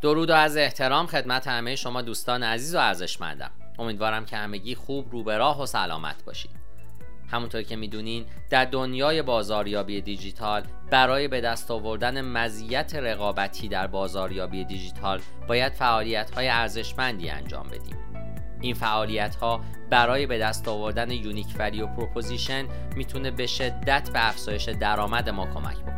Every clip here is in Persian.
درود و از احترام خدمت همه شما دوستان عزیز و ارزشمندم. امیدوارم که همگی خوب رو به راه و سلامت باشید. همونطور که می‌دونین در دنیای بازاریابی دیجیتال برای به دست آوردن مزیت رقابتی در بازاریابی دیجیتال باید فعالیت های ارزشمندی انجام بدیم. این فعالیت ها برای به دست آوردن unique value proposition می‌تونه به شدت به افزایش درآمد ما کمک بکنه.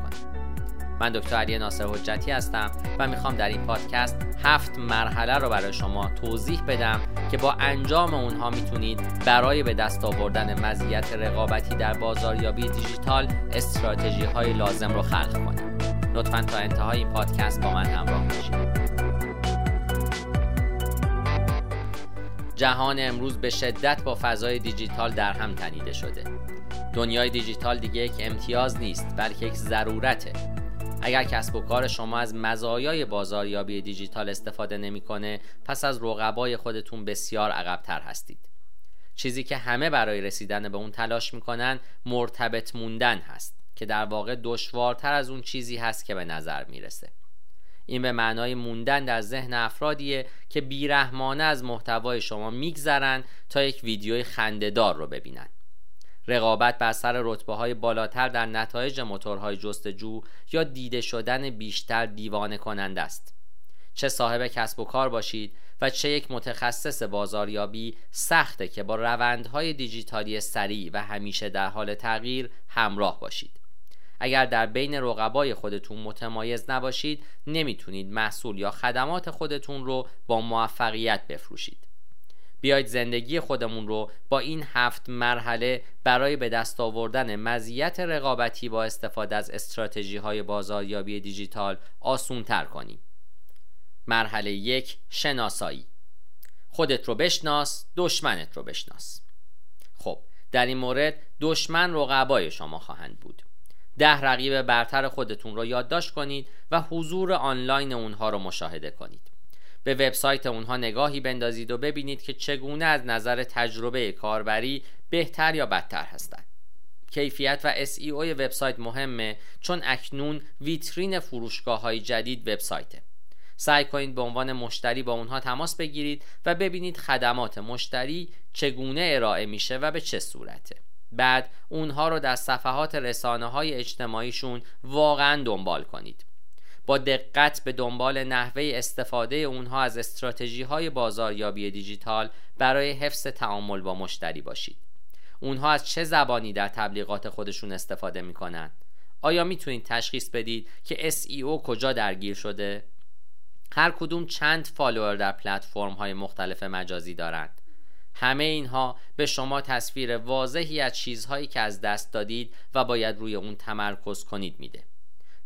من دکتر علی ناصر حجتی هستم و می‌خوام در این پادکست هفت مرحله رو برای شما توضیح بدم که با انجام اونها می‌تونید برای به دست آوردن مزیت رقابتی در بازاریابی دیجیتال استراتژی های لازم رو خلق کنید. لطفا تا انتهای این پادکست با من همراه باشید. جهان امروز به شدت با فضای دیجیتال در هم تنیده شده. دنیای دیجیتال دیگه یک امتیاز نیست بلکه یک ضرورته. اگر کسب و کار شما از مزایای بازاریابی دیجیتال استفاده نمی‌کنه پس از رقبای خودتون بسیار عقبتر هستید. چیزی که همه برای رسیدن به اون تلاش می‌کنن مرتبط موندن هست که در واقع دشوارتر از اون چیزی هست که به نظر می‌رسه. این به معنای موندن در ذهن افرادیه که بیرحمانه از محتوای شما میگذرن تا یک ویدیوی خندهدار رو ببینن. رقابت بر سر رتبه های بالاتر در نتایج موتورهای جستجو یا دیده شدن بیشتر دیوانه کننده است. چه صاحب کسب و کار باشید و چه یک متخصص بازاریابی سخته که با روندهای دیجیتالی سریع و همیشه در حال تغییر همراه باشید. اگر در بین رقبای خودتون متمایز نباشید نمی‌تونید محصول یا خدمات خودتون رو با موفقیت بفروشید. بیایید زندگی خودمون رو با این هفت مرحله برای به دست آوردن مزیت رقابتی با استفاده از استراتژی های بازاریابی دیجیتال آسون تر کنیم. مرحله یک شناسایی. خودت رو بشناس دشمنت رو بشناس. خب در این مورد دشمن رقبای شما خواهند بود. ده رقیب برتر خودتون رو یادداشت کنید و حضور آنلاین اونها رو مشاهده کنید. به وبسایت اونها نگاهی بندازید و ببینید که چگونه از نظر تجربه کاربری بهتر یا بدتر هستند. کیفیت و SEO وبسایت مهمه چون اکنون ویترین فروشگاه های جدید وبسایته. سعی کنید به عنوان مشتری با اونها تماس بگیرید و ببینید خدمات مشتری چگونه ارائه میشه و به چه صورته. بعد اونها رو در صفحات رسانه های اجتماعیشون واقعا دنبال کنید. با دقت به دنبال نحوه استفاده اونها از استراتژی های بازاریابی دیجیتال برای حفظ تعامل با مشتری باشید. اونها از چه زبانی در تبلیغات خودشون استفاده می‌کنن؟ آیا می‌تونید تشخیص بدید که SEO کجا درگیر شده؟ هر کدوم چند فالوور در پلتفرم های مختلف مجازی دارند؟ همه اینها به شما تصویر واضحی از چیزهایی که از دست دادید و باید روی اون تمرکز کنید میده.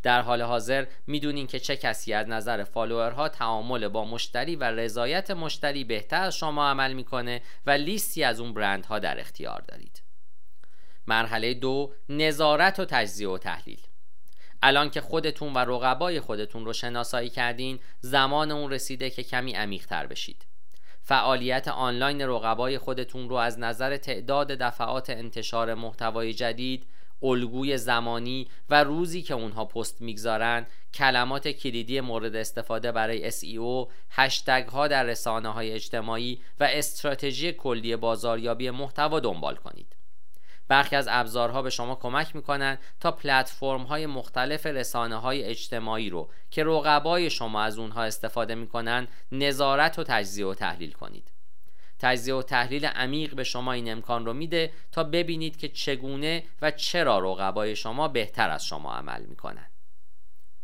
در حال حاضر می‌دونین که چه کسی از نظر فالوورها تعامل با مشتری و رضایت مشتری بهتر از شما عمل می‌کنه و لیستی از اون برندها در اختیار دارید. مرحله دو نظارت و تجزیه و تحلیل. الان که خودتون و رقبای خودتون رو شناسایی کردین زمان اون رسیده که کمی عمیقتر بشید. فعالیت آنلاین رقبای خودتون رو از نظر تعداد دفعات انتشار محتوای جدید الگوی زمانی و روزی که اونها پست می‌گذارن کلمات کلیدی مورد استفاده برای SEO هشتگ ها در رسانه های اجتماعی و استراتژی کلی بازاریابی محتوا دنبال کنید. برخی از ابزارها به شما کمک می‌کنن تا پلتفرم های مختلف رسانه های اجتماعی رو که رقبای شما از اونها استفاده می‌کنن نظارت و تجزیه و تحلیل کنید. تجزیه و تحلیل عمیق به شما این امکان رو میده تا ببینید که چگونه و چرا رقبای شما بهتر از شما عمل می‌کنن.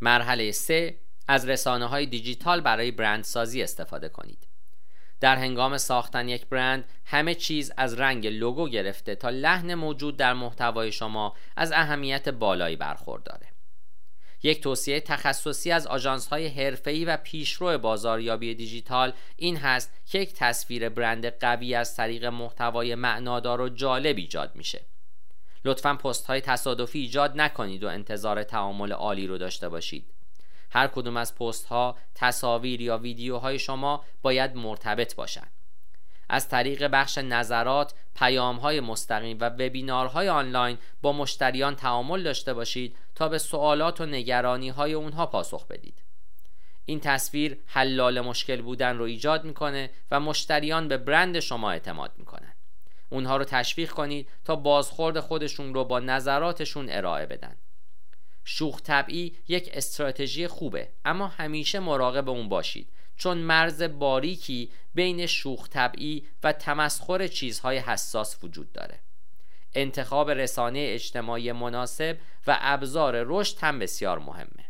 مرحله 3 از رسانه های دیجیتال برای برندسازی استفاده کنید. در هنگام ساختن یک برند همه چیز از رنگ لوگو گرفته تا لحن موجود در محتوای شما از اهمیت بالایی برخورداره. یک توصیه تخصصی از آژانس های حرفه‌ای و پیشرو بازاریابی دیجیتال این هست که یک تصویر برند قوی از طریق محتوای معنادار و جالب ایجاد میشه. لطفا پست های تصادفی ایجاد نکنید و انتظار تعامل عالی رو داشته باشید. هر کدوم از پست ها، تصاویر یا ویدیوهای شما باید مرتبط باشند. از طریق بخش نظرات، های مستقیم و وبینارهای آنلاین با مشتریان تعامل داشته باشید تا به سوالات و نگرانی های اونها پاسخ بدید. این تصویر حلال مشکل بودن رو ایجاد می‌کنه و مشتریان به برند شما اعتماد می‌کنن. اونها رو تشویق کنید تا بازخورد خودشون رو با نظراتشون ارائه بدن. شوخ طبعی یک استراتژی خوبه اما همیشه مراقب اون باشید. چون مرز باریکی بین شوخ طبعی و تمسخر چیزهای حساس وجود داره انتخاب رسانه اجتماعی مناسب و ابزار رشد هم بسیار مهمه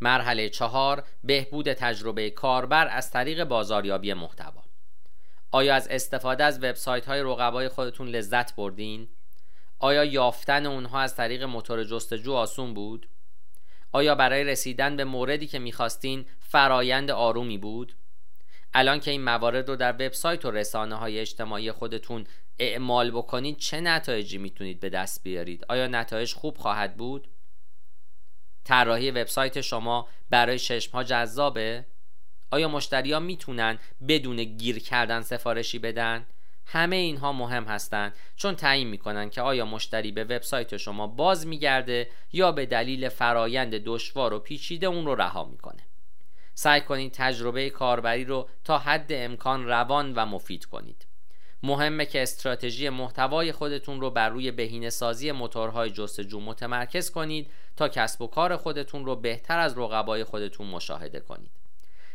مرحله چهار بهبود تجربه کاربر از طریق بازاریابی محتوا آیا از استفاده از وبسایت های رقبای خودتون لذت بردین؟ آیا یافتن اونها از طریق موتور جستجو آسون بود؟ آیا برای رسیدن به موردی که می‌خواستین فرایند آرومی بود؟ الان که این موارد رو در وبسایت و رسانه های اجتماعی خودتون اعمال بکنید چه نتایجی می‌تونید به دست بیارید؟ آیا نتایج خوب خواهد بود؟ طراحی وبسایت شما برای چشم ها جذابه؟ آیا مشتری ها می‌تونن بدون گیر کردن سفارشی بدن؟ همه اینها مهم هستند. چون تعیین می‌کنن که آیا مشتری به وبسایت شما باز میگرده یا به دلیل فرایند دشوار و پیچیده اون رو رها می‌کنه. سعی کنید تجربه کاربری رو تا حد امکان روان و مفید کنید. مهمه که استراتژی محتوای خودتون رو بر روی بهینه سازی موتورهای جستجو متمرکز کنید تا کسب و کار خودتون رو بهتر از رقبای خودتون مشاهده کنید.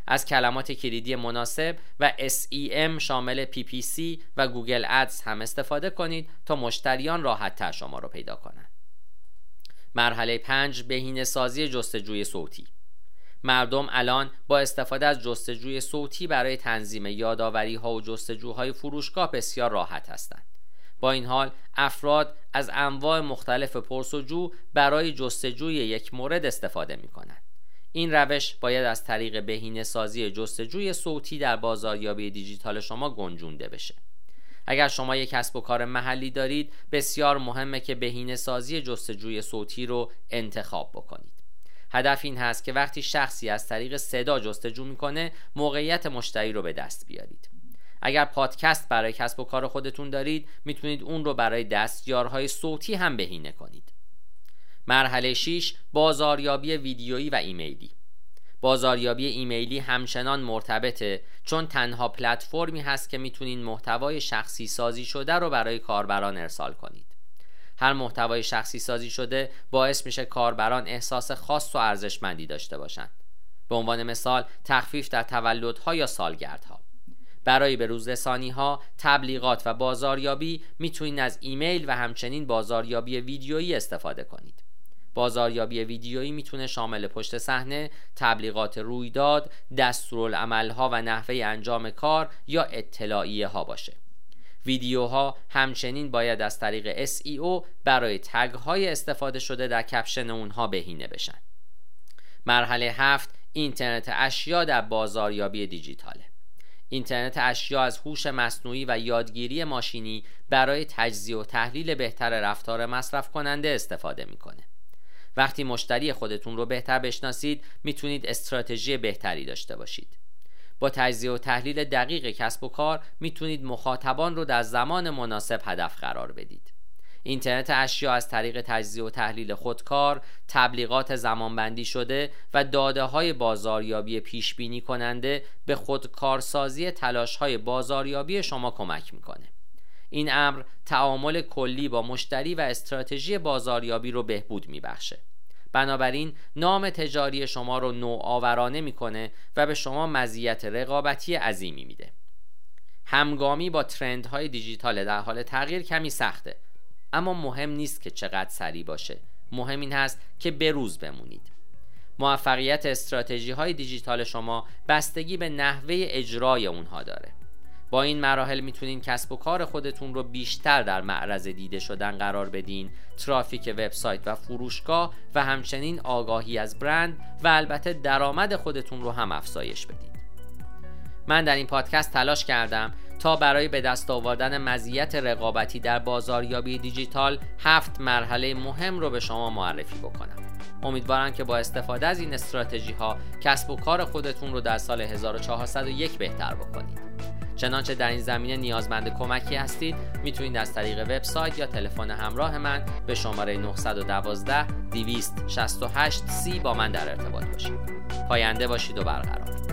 از کلمات کلیدی مناسب و SEM شامل PPC و گوگل ادز هم استفاده کنید تا مشتریان راحت تر شما رو پیدا کنند. مرحله 5 بهینه سازی جستجوی صوتی مردم الان با استفاده از جستجوی صوتی برای تنظیم یادآوری ها و جستجوهای فروشگاه بسیار راحت هستند. با این حال افراد از انواع مختلف پرسجو برای جستجوی یک مورد استفاده می کنند. این روش باید از طریق بهینه سازی جستجوی صوتی در بازاریابی دیجیتال شما گنجونده بشه. اگر شما یک کسب و کار محلی دارید بسیار مهمه که بهینه سازی جستجوی صوتی رو انتخاب بکنید. هدف این هست که وقتی شخصی از طریق صدا جستجو می‌کنه موقعیت مشتری رو به دست بیارید. اگر پادکست برای کسب و کار خودتون دارید می‌تونید اون رو برای دستیارهای صوتی هم بهینه کنید. مرحله 6 بازاریابی ویدیویی و ایمیلی. بازاریابی ایمیلی همچنان مرتبطه چون تنها پلتفرمی هست که می‌تونین محتوای شخصی سازی شده رو برای کاربران ارسال کنید. هر محتوای شخصی سازی شده باعث میشه کاربران احساس خاص و ارزشمندی داشته باشند به عنوان مثال تخفیف در تولدها یا سالگردها. برای به روزرسانی ها تبلیغات و بازاریابی می‌تونید از ایمیل و همچنین بازاریابی ویدیویی استفاده کنید. بازاریابی ویدیویی می‌تونه شامل پشت صحنه، تبلیغات رویداد، دستورالعملها و نحوه انجام کار یا اطلاعیه ها باشه. ویدیوها همچنین باید از طریق SEO برای تگ های استفاده شده در کپشن اونها بهینه بشن. مرحله هفت اینترنت اشیا در بازاریابی دیجیتاله. اینترنت اشیا از هوش مصنوعی و یادگیری ماشینی برای تجزیه و تحلیل بهتر رفتار مصرف کننده استفاده می‌کنه. وقتی مشتری خودتون رو بهتر بشناسید می‌تونید استراتژی بهتری داشته باشید با تجزیه و تحلیل دقیق کسب و کار می‌تونید مخاطبان رو در زمان مناسب هدف قرار بدید اینترنت اشیا از طریق تجزیه و تحلیل خودکار، تبلیغات زمانبندی شده و داده های بازاریابی پیش بینی کننده به خودکارسازی تلاش های بازاریابی شما کمک می‌کنه. این امر تعامل کلی با مشتری و استراتژی بازاریابی رو بهبود میبخشه. بنابراین نام تجاری شما رو نوآورانه می‌کنه و به شما مزیت رقابتی عظیمی میده. همگامی با ترندهای دیجیتال در حال تغییر کمی سخته. اما مهم نیست که چقدر سریع باشه. مهم این هست که بروز بمونید. موفقیت استراتژی های دیجیتال شما بستگی به نحوه اجرای اونها داره. با این مراحل می‌تونین کسب و کار خودتون رو بیشتر در معرض دیده شدن قرار بدین. ترافیک وبسایت و فروشگاه و همچنین آگاهی از برند و البته درآمد خودتون رو هم افزایش بدید من در این پادکست تلاش کردم تا برای به دست آوردن مزیت رقابتی در بازاریابی دیجیتال هفت مرحله مهم رو به شما معرفی بکنم. امیدوارم که با استفاده از این استراتژی ها کسب و کار خودتون رو در سال 1401 بهتر بکنید. چنانچه در این زمینه نیازمند کمکی هستید می‌تونید از طریق وبسایت یا تلفن همراه من به شماره 912 268 30 با من در ارتباط باشید. پاینده باشید و برقرار.